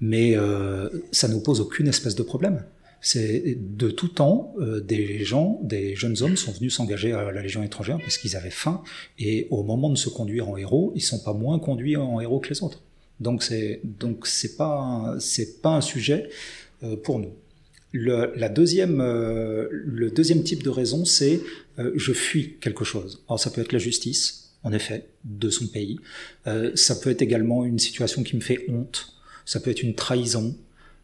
mais euh, ça ne pose aucune espèce de problème. C'est de tout temps, euh, des gens, des jeunes hommes sont venus s'engager à la Légion étrangère parce qu'ils avaient faim, et au moment de se conduire en héros, ils sont pas moins conduits en héros que les autres. Donc c'est donc c'est pas c'est pas un sujet euh, pour nous. Le, la deuxième, euh, le deuxième type de raison, c'est euh, je fuis quelque chose. Alors ça peut être la justice, en effet, de son pays. Euh, ça peut être également une situation qui me fait honte. Ça peut être une trahison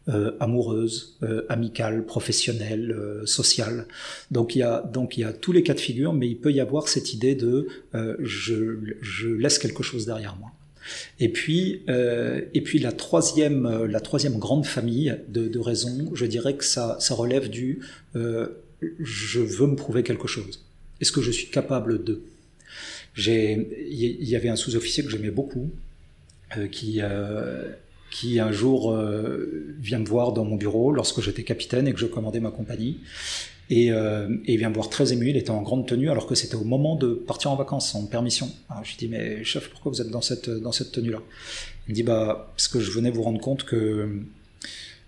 euh, amoureuse, amicale, professionnelle, sociale. Donc il y a donc il y a tous les cas de figure, mais il peut y avoir cette idée de je, je laisse quelque chose derrière moi. Et puis, euh, et puis la troisième, euh, la troisième grande famille de, raisons, je dirais que ça, ça relève du euh, je veux me prouver quelque chose. Est-ce que je suis capable de? J'ai, il y avait un sous-officier que j'aimais beaucoup, qui qui un jour vient me voir dans mon bureau lorsque j'étais capitaine et que je commandais ma compagnie. Et, euh, et, il vient me voir très ému, il était en grande tenue alors que c'était au moment de partir en vacances, en permission. Alors je lui dis mais chef, pourquoi vous êtes dans cette, dans cette tenue-là? Il me dit bah parce que je venais vous rendre compte que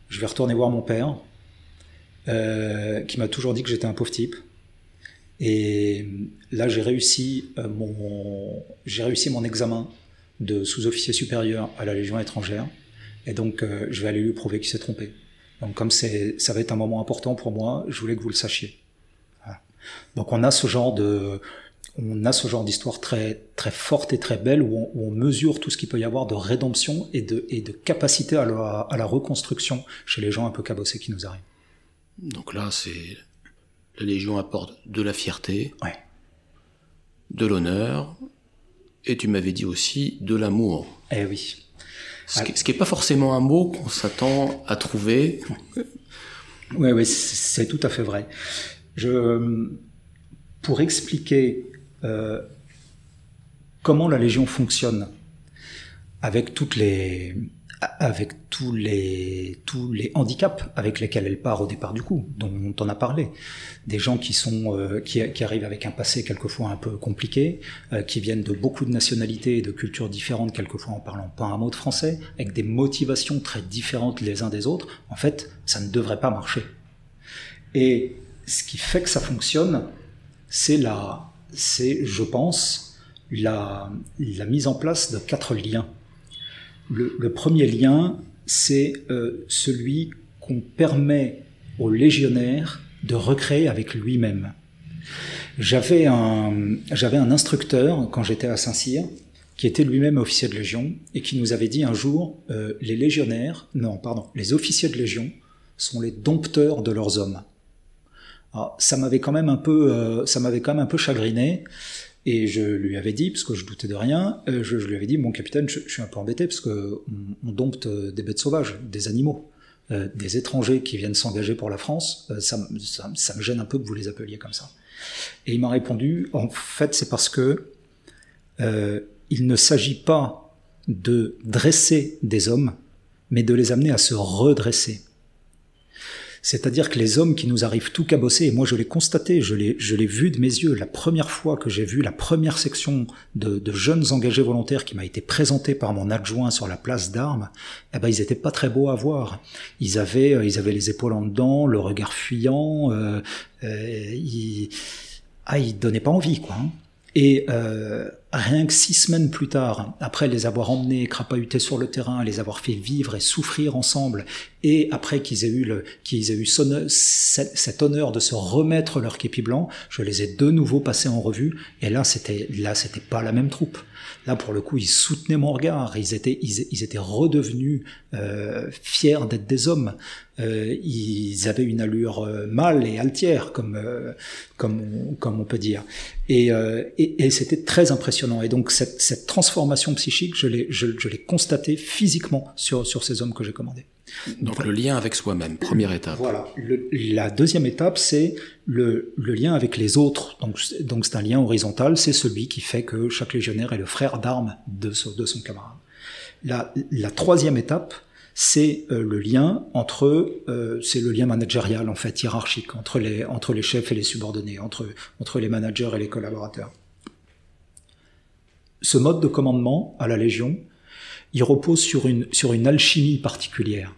je vais retourner voir mon père, euh, qui m'a toujours dit que j'étais un pauvre type. Et là j'ai réussi euh, mon réussi mon examen de sous-officier supérieur à la Légion étrangère, et donc je vais aller lui prouver qu'il s'est trompé. Donc comme c'est, ça va être un moment important pour moi, je voulais que vous le sachiez. Voilà. Donc on a ce genre de, on a ce genre d'histoire très très forte et très belle où on, où on, mesure tout ce qu'il peut y avoir de rédemption et de et de capacité à la, à la reconstruction chez les gens un peu cabossés qui nous arrivent. Donc là, c'est la Légion apporte de la fierté, ouais. de l'honneur, et tu m'avais dit aussi de l'amour. Eh oui. Ce qui n'est pas forcément un mot qu'on s'attend à trouver. Oui, oui, c'est tout à fait vrai. Je, pour expliquer euh, comment la Légion fonctionne, avec toutes les, avec tous les, tous les handicaps avec lesquels elle part au départ du coup, dont on a parlé. Des gens qui sont, euh, qui, arrivent avec un passé quelquefois un peu compliqué, euh, qui viennent de beaucoup de nationalités et de cultures différentes, quelquefois en parlant pas un mot de français, avec des motivations très différentes les uns des autres. En fait, ça ne devrait pas marcher. Et ce qui fait que ça fonctionne, c'est la, c'est, je pense, la, la mise en place de quatre liens le, premier lien, c'est euh, celui qu'on permet aux légionnaires de recréer avec lui-même. J'avais un, j'avais un instructeur quand j'étais à Saint-Cyr qui était lui-même officier de légion et qui nous avait dit un jour euh, les légionnaires, non pardon, les officiers de légion sont les dompteurs de leurs hommes. Alors, ça m'avait quand même un peu, euh, ça m'avait quand même un peu chagriné et je lui avais dit, parce que je doutais de rien, euh, je, lui avais dit, mon capitaine, je, suis un peu embêté parce que on, dompte euh, des bêtes sauvages, des animaux, euh, des étrangers qui viennent s'engager pour la France. ça, ça, me gêne un peu que vous les appeliez comme ça. Et il m'a répondu, en fait, c'est parce que il ne s'agit pas de dresser des hommes, mais de les amener à se redresser. C'est-à-dire que les hommes qui nous arrivent tout cabossés, et moi je l'ai constaté, je l'ai, je l'ai vu de mes yeux, la première fois que j'ai vu la première section de, jeunes engagés volontaires qui m'a été présentée par mon adjoint sur la place d'armes, eh ben ils étaient pas très beaux à voir. Ils avaient, euh, ils avaient les épaules en dedans, le regard fuyant, euh, euh, ils, ah, ils donnaient pas envie, quoi. Hein. Et euh, rien que six semaines plus tard, après les avoir emmenés, crapahutés sur le terrain, les avoir fait vivre et souffrir ensemble, et après qu'ils aient eu, le, qu'ils aient eu cet honneur de se remettre leur képi blanc, je les ai de nouveau passés en revue, et là c'était là c'était pas la même troupe. Là pour le coup ils soutenaient mon regard, ils étaient ils, étaient redevenus euh, fiers d'être des hommes. Euh, ils avaient une allure euh, mâle et altière comme euh, comme on, comme on peut dire. Et, euh, et, et c'était très impressionnant. Et donc cette, cette transformation psychique, je l'ai je, je l'ai constaté physiquement sur sur ces hommes que j'ai commandés. Donc le lien avec soi-même, première étape. Voilà. la deuxième étape, c'est le, lien avec les autres. Donc c'est un lien horizontal, c'est celui qui fait que chaque légionnaire est le frère d'armes de, son camarade. La, la troisième étape, c'est euh, le lien entre, euh, c'est le lien managérial en fait hiérarchique entre les entre les chefs et les subordonnés, entre entre les managers et les collaborateurs. Ce mode de commandement à la Légion, il repose sur une sur une alchimie particulière,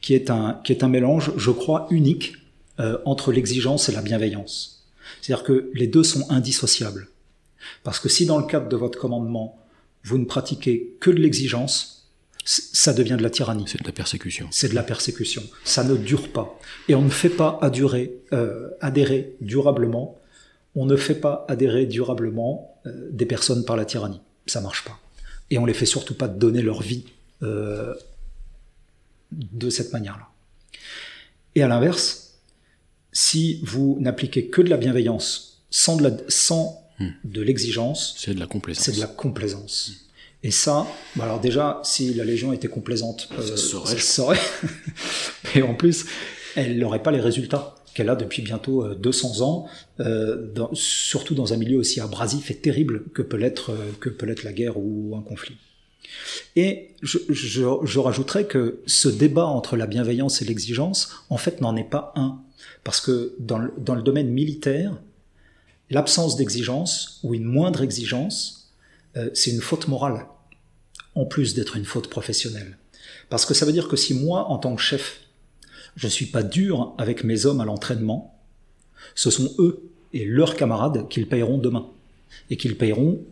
qui est un qui est un mélange, je crois, unique euh, entre l'exigence et la bienveillance. C'est-à-dire que les deux sont indissociables. Parce que si dans le cadre de votre commandement, vous ne pratiquez que de l'exigence, ça devient de la tyrannie. C'est de la persécution. C'est de la persécution. Ça ne dure pas. Et on ne fait pas adhérer, euh, adhérer durablement, on ne fait pas adhérer durablement euh, des personnes par la tyrannie. Ça marche pas. Et on les fait surtout pas donner leur vie euh, de cette manière-là. Et à l'inverse, si vous n'appliquez que de la bienveillance sans de la, sans hmm. de l'exigence, c'est de la complaisance. C'est de la complaisance. Et ça, bah alors déjà, si la Légion était complaisante, ça euh, se saurait. Mais en plus, elle n'aurait pas les résultats qu'elle a depuis bientôt 200 euh, ans, euh, surtout dans un milieu aussi abrasif et terrible que peut l'être euh, la guerre ou un conflit. Et je, rajouterais que ce débat entre la bienveillance et l'exigence, en fait, n'en est pas un, parce que dans le, dans le domaine militaire, l'absence d'exigence ou une moindre exigence, c'est une faute morale en plus d'être une faute professionnelle. Parce que ça veut dire que si moi, en tant que chef, je ne suis pas dur avec mes hommes à l'entraînement, ce sont eux et leurs camarades qu'ils payeront demain. Et qu'ils payeront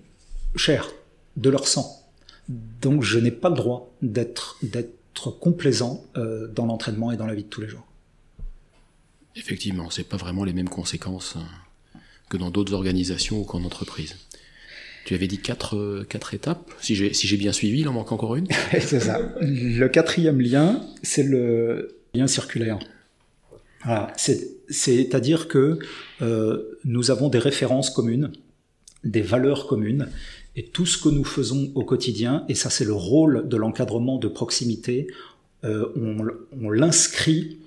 cher, de leur sang. Donc je n'ai pas le droit d'être d'être complaisant euh, dans l'entraînement et dans la vie de tous les jours. Effectivement, c'est pas vraiment les mêmes conséquences hein, que dans d'autres organisations ou qu'en entreprise. Tu avais dit quatre, euh, quatre étapes. Si j'ai si bien suivi, il en manque encore une. <laughs> c'est ça. Le quatrième lien, c'est le circulaire. C'est-à-dire que euh, nous avons des références communes, des valeurs communes, Et tout ce que nous faisons au quotidien, et ça c'est le rôle de l'encadrement de proximité, euh, on, l'inscrit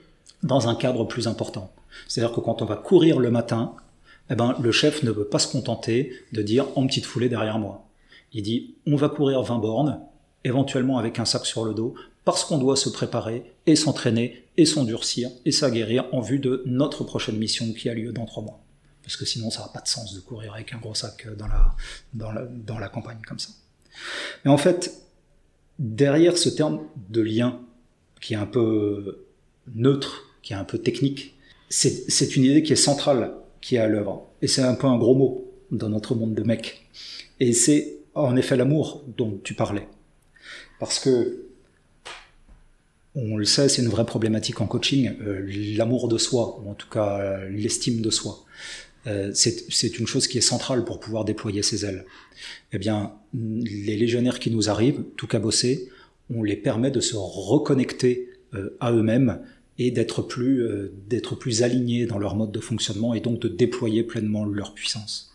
dans un cadre plus important. C'est-à-dire que quand on va courir le matin, eh ben, le chef ne veut pas se contenter de dire en petite foulée derrière moi. Il dit on va courir 20 bornes, éventuellement avec un sac sur le dos, parce qu'on doit se préparer et s'entraîner et s'endurcir et s'aguerrir en vue de notre prochaine mission qui a lieu dans trois mois. Parce que sinon, ça n'a pas de sens de courir avec un gros sac dans la, dans la, dans la campagne comme ça. Mais en fait, derrière ce terme de lien, qui est un peu neutre, qui est un peu technique, c'est une idée qui est centrale, qui est à l'œuvre. Et c'est un peu un gros mot dans notre monde de mecs. Et c'est en effet l'amour dont tu parlais. Parce que, on le sait, c'est une vraie problématique en coaching, euh, l'amour de soi, ou en tout cas euh, l'estime de soi. Euh, c'est une chose qui est centrale pour pouvoir déployer ses ailes. Eh bien, les légionnaires qui nous arrivent, tout cabossés, on les permet de se reconnecter à eux-mêmes et d'être plus, d'être plus alignés dans leur mode de fonctionnement et donc de déployer pleinement leur puissance.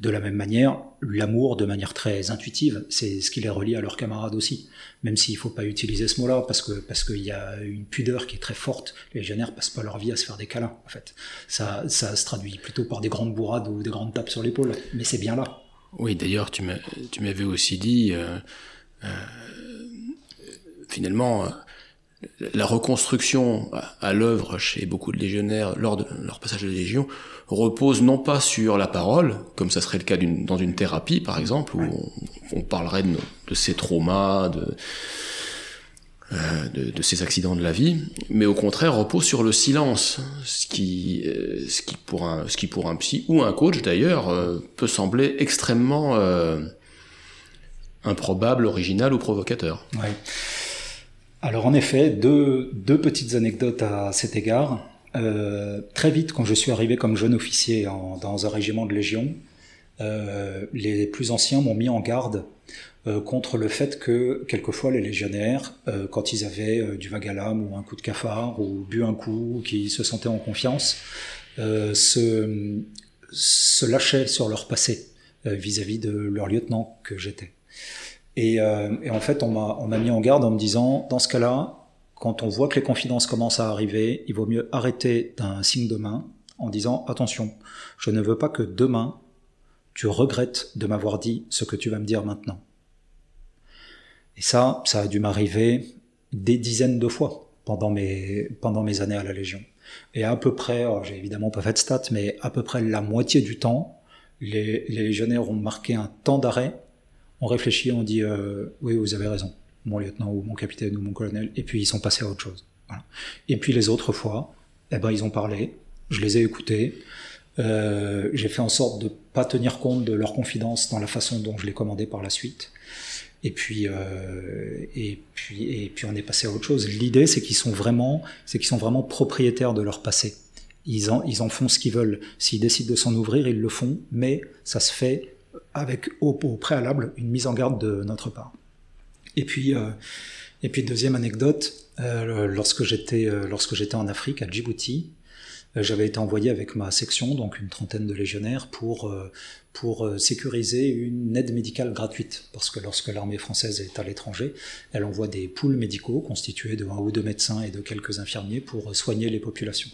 De la même manière, l'amour, de manière très intuitive, c'est ce qui les relie à leurs camarades aussi. Même s'il ne faut pas utiliser ce mot-là, parce que parce qu'il y a une pudeur qui est très forte. Les légionnaires passent pas leur vie à se faire des câlins, en fait. Ça, ça se traduit plutôt par des grandes bourrades ou des grandes tapes sur l'épaule. Mais c'est bien là. Oui, d'ailleurs, tu m'avais aussi dit, euh, euh, finalement, la reconstruction à l'œuvre chez beaucoup de légionnaires lors de leur passage à la Légion repose non pas sur la parole, comme ça serait le cas dans une thérapie par exemple, où on, parlerait de, de, ces traumas, de, euh, de, de, ces accidents de la vie, mais au contraire repose sur le silence, ce qui, euh, ce qui, pour, un, ce qui pour un psy ou un coach d'ailleurs euh, peut sembler extrêmement improbable, original ou provocateur. Ouais. Alors en effet, deux, petites anecdotes à cet égard. Euh, très vite, quand je suis arrivé comme jeune officier dans un régiment de Légion, euh, les plus anciens m'ont mis en garde euh, contre le fait que quelquefois les légionnaires, quand ils avaient du vague à l'âme ou un coup de cafard ou bu un coup, qui se sentaient en confiance, se, se lâchaient sur leur passé vis-à-vis -vis de leur lieutenant que j'étais. Et, euh, et en fait, on m'a mis en garde en me disant, dans ce cas-là, quand on voit que les confidences commencent à arriver, il vaut mieux arrêter d'un signe de main en disant, attention, je ne veux pas que demain, tu regrettes de m'avoir dit ce que tu vas me dire maintenant. Et ça, ça a dû m'arriver des dizaines de fois pendant mes, pendant mes années à la Légion. Et à peu près, j'ai évidemment pas fait de stats, mais à peu près la moitié du temps, les, les légionnaires ont marqué un temps d'arrêt on réfléchit, on dit euh, oui, vous avez raison, mon lieutenant ou mon capitaine ou mon colonel, et puis ils sont passés à autre chose. Et puis les autres fois, eh ben, ils ont parlé, je les ai écoutés, euh, j'ai fait en sorte de pas tenir compte de leurs confidences dans la façon dont je les commandais par la suite. Et puis, euh, et puis, et puis on est passé à autre chose. L'idée, c'est qu'ils sont vraiment, c'est qu'ils sont vraiment propriétaires de leur passé. Ils en, ils en font ce qu'ils veulent. S'ils décident de s'en ouvrir, ils le font, mais ça se fait avec au, préalable une mise en garde de notre part. Et puis, euh, et puis deuxième anecdote, euh, lorsque j'étais euh, lorsque j'étais en Afrique à Djibouti, j'avais été envoyé avec ma section, donc une trentaine de légionnaires, pour pour sécuriser une aide médicale gratuite, parce que lorsque l'armée française est à l'étranger, elle envoie des poules médicaux constitués de un ou deux médecins et de quelques infirmiers pour soigner les populations.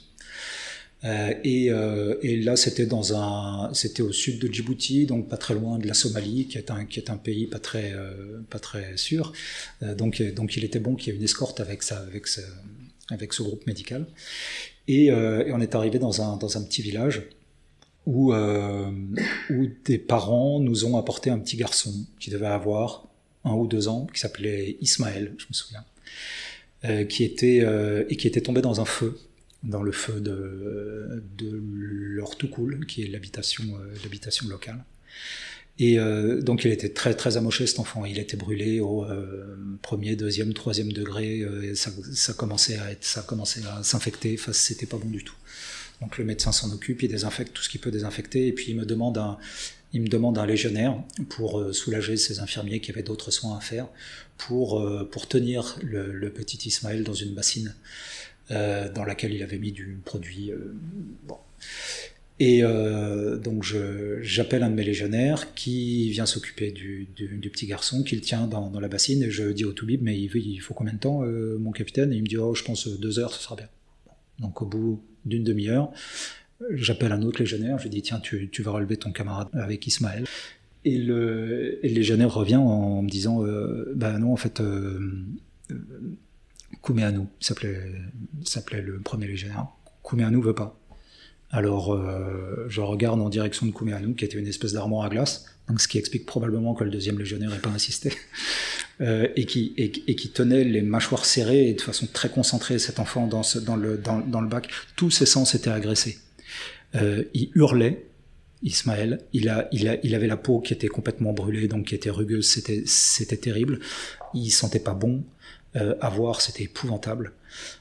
Euh, et, euh, et, là, c'était dans un, c'était au sud de Djibouti, donc pas très loin de la Somalie, qui est un, qui est un pays pas très, euh, pas très sûr. Euh, donc, donc, il était bon qu'il y ait une escorte avec ça, avec ce, avec ce groupe médical. Et, et on est arrivé dans un, dans un petit village où, où des parents nous ont apporté un petit garçon qui devait avoir un ou deux ans, qui s'appelait Ismaël, je me souviens, qui était et qui était tombé dans un feu dans le feu de, de l'Ortoukoul, qui est l'habitation euh, l'habitation locale. Et euh, donc il était très très amoché cet enfant. Il était brûlé au euh, premier, deuxième, troisième degré. Euh, ça, ça, commençait à être, ça commençait à s'infecter. Enfin, c'était pas bon du tout. Donc le médecin s'en occupe, il désinfecte tout ce qu'il peut désinfecter, et puis il me demande un, il me demande un légionnaire pour euh, soulager ses infirmiers qui avaient d'autres soins à faire, pour pour tenir le petit Ismaël dans une bassine. Euh, dans laquelle il avait mis du produit. Euh. Et euh, donc j'appelle un de mes légionnaires qui vient s'occuper du, petit garçon, qui le tient dans, la bassine, et je dis au Toubib, mais il, faut combien de temps, mon capitaine? Et il me dit, oh, je pense deux heures, ce sera bien. Donc au bout d'une demi-heure, j'appelle un autre légionnaire, je lui dis, tiens, tu, vas relever ton camarade avec Ismaël. Et le, légionnaire revient en, me disant, bah non, en fait, Kouméanou s'appelait le premier légionnaire. Kouméanou veut pas. Alors, euh, je regarde en direction de Kouméanou, qui était une espèce d'armoire à glace, donc ce qui explique probablement que le deuxième légionnaire n'ait pas insisté, <laughs> euh, et, qui, et, qui tenait les mâchoires serrées et de façon très concentrée cet enfant dans, dans, le, dans, le bac. Tous ses sens étaient agressés. Euh, il hurlait, Ismaël. Il, a, il, a, il avait la peau qui était complètement brûlée, donc qui était rugueuse. C'était, c'était terrible. Il sentait pas bon. Euh, à voir, c'était épouvantable.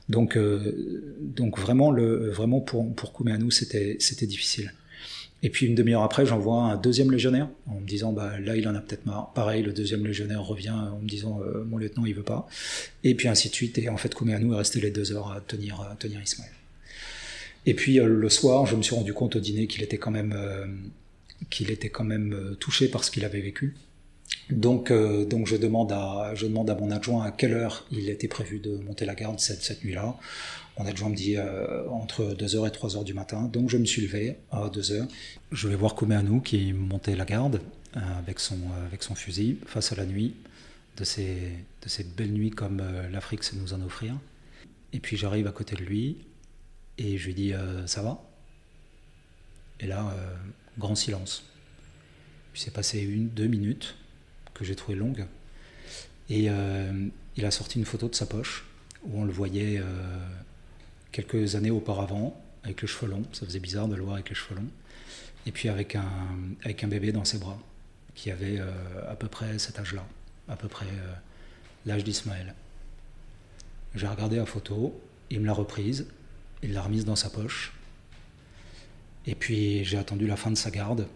Donc, euh, donc vraiment, le, vraiment pour, pour nous c'était, c'était difficile. Et puis une demi-heure après, j'envoie un deuxième légionnaire en me disant bah là il en a peut-être marre. Pareil, le deuxième légionnaire revient en me disant euh, mon lieutenant il veut pas. Et puis ainsi de suite. Et en fait, Kouméanou est resté les deux heures à tenir, à tenir Ismaël. Et puis le soir, je me suis rendu compte au dîner qu'il était quand même qu'il était quand même touché par ce qu'il avait vécu. Donc, euh, donc je, demande à, je demande à mon adjoint à quelle heure il était prévu de monter la garde cette, cette nuit-là. Mon adjoint me dit euh, entre 2h et 3h du matin. Donc je me suis levé à 2h. Je vais voir Kouméanou qui montait la garde euh, avec, son, avec son fusil face à la nuit de ces, de belles nuits comme l'Afrique sait nous en offrir. Et puis j'arrive à côté de lui et je lui dis Ça va? Et là, grand silence. Puis c'est passé une, deux minutes que j'ai trouvé longue. Et euh, il a sorti une photo de sa poche où on le voyait euh, quelques années auparavant avec les cheveux longs. Ça faisait bizarre de le voir avec les cheveux longs. Et puis avec un, avec un bébé dans ses bras qui avait euh, à peu près cet âge-là, à peu près l'âge d'Ismaël. J'ai regardé la photo, il me l'a reprise, il l'a remise dans sa poche. Et puis j'ai attendu la fin de sa garde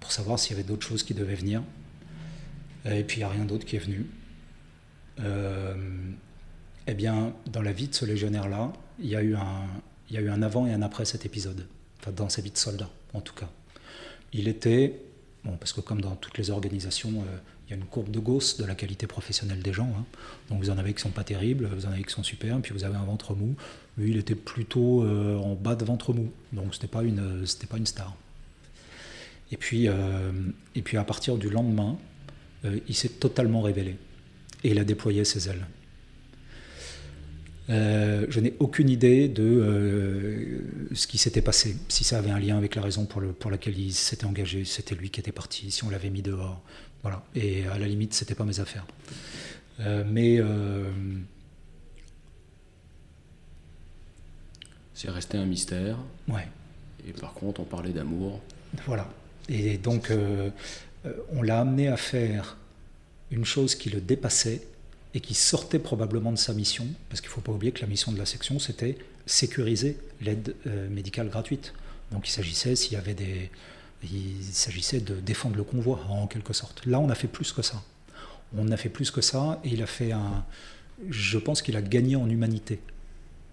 pour savoir s'il y avait d'autres choses qui devaient venir. Et puis il n'y a rien d'autre qui est venu. Euh, eh bien, dans la vie de ce légionnaire-là, il y, a eu un, il y a eu un avant et un après cet épisode. Enfin, dans sa vie de soldat, en tout cas. Il était, bon, parce que comme dans toutes les organisations, euh, il y a une courbe de Gauss de la qualité professionnelle des gens. Hein. Donc vous en avez qui sont pas terribles, vous en avez qui sont super, puis vous avez un ventre mou. Lui, il était plutôt euh, en bas de ventre mou. Donc c'était pas une, pas une star. Et puis, et puis à partir du lendemain, euh, il s'est totalement révélé et il a déployé ses ailes. Euh, je n'ai aucune idée de euh, ce qui s'était passé, si ça avait un lien avec la raison pour, le, pour laquelle il s'était engagé, c'était lui qui était parti, si on l'avait mis dehors. Voilà. Et à la limite, c'était pas mes affaires. mais. C'est resté un mystère. Ouais. Et par contre, on parlait d'amour. Voilà. Et donc, on l'a amené à faire une chose qui le dépassait et qui sortait probablement de sa mission, parce qu'il ne faut pas oublier que la mission de la section, c'était sécuriser l'aide euh, médicale gratuite. Donc il s'agissait, s'il y avait des, il s'agissait de défendre le convoi en quelque sorte. Là, on a fait plus que ça. On a fait plus que ça, et il a fait un. Je pense qu'il a gagné en humanité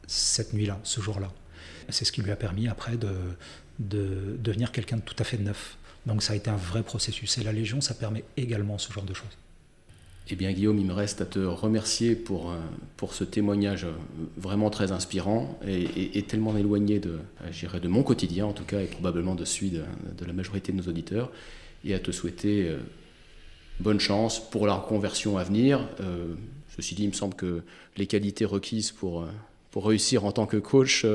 cette nuit-là, ce jour-là. C'est ce qui lui a permis après de, de devenir quelqu'un de tout à fait neuf. Donc ça a été un vrai processus. Et la Légion, ça permet également ce genre de choses. Eh bien Guillaume, il me reste à te remercier pour, euh, pour ce témoignage euh, vraiment très inspirant et, tellement éloigné de, euh, de mon quotidien en tout cas et probablement de celui de, la majorité de nos auditeurs et à te souhaiter bonne chance pour la reconversion à venir. ceci dit, il me semble que les qualités requises pour, pour réussir en tant que coach,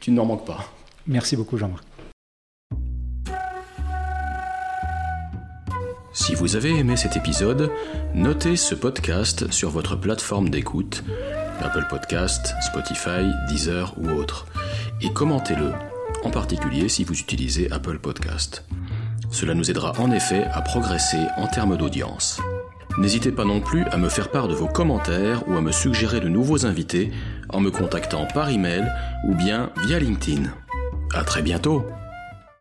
tu n'en manques pas. Merci beaucoup Jean-Marc. Si vous avez aimé cet épisode, notez ce podcast sur votre plateforme d'écoute, Apple Podcast, Spotify, Deezer ou autre, et commentez-le, en particulier si vous utilisez Apple Podcast. Cela nous aidera en effet à progresser en termes d'audience. N'hésitez pas non plus à me faire part de vos commentaires ou à me suggérer de nouveaux invités en me contactant par email ou bien via LinkedIn. À très bientôt!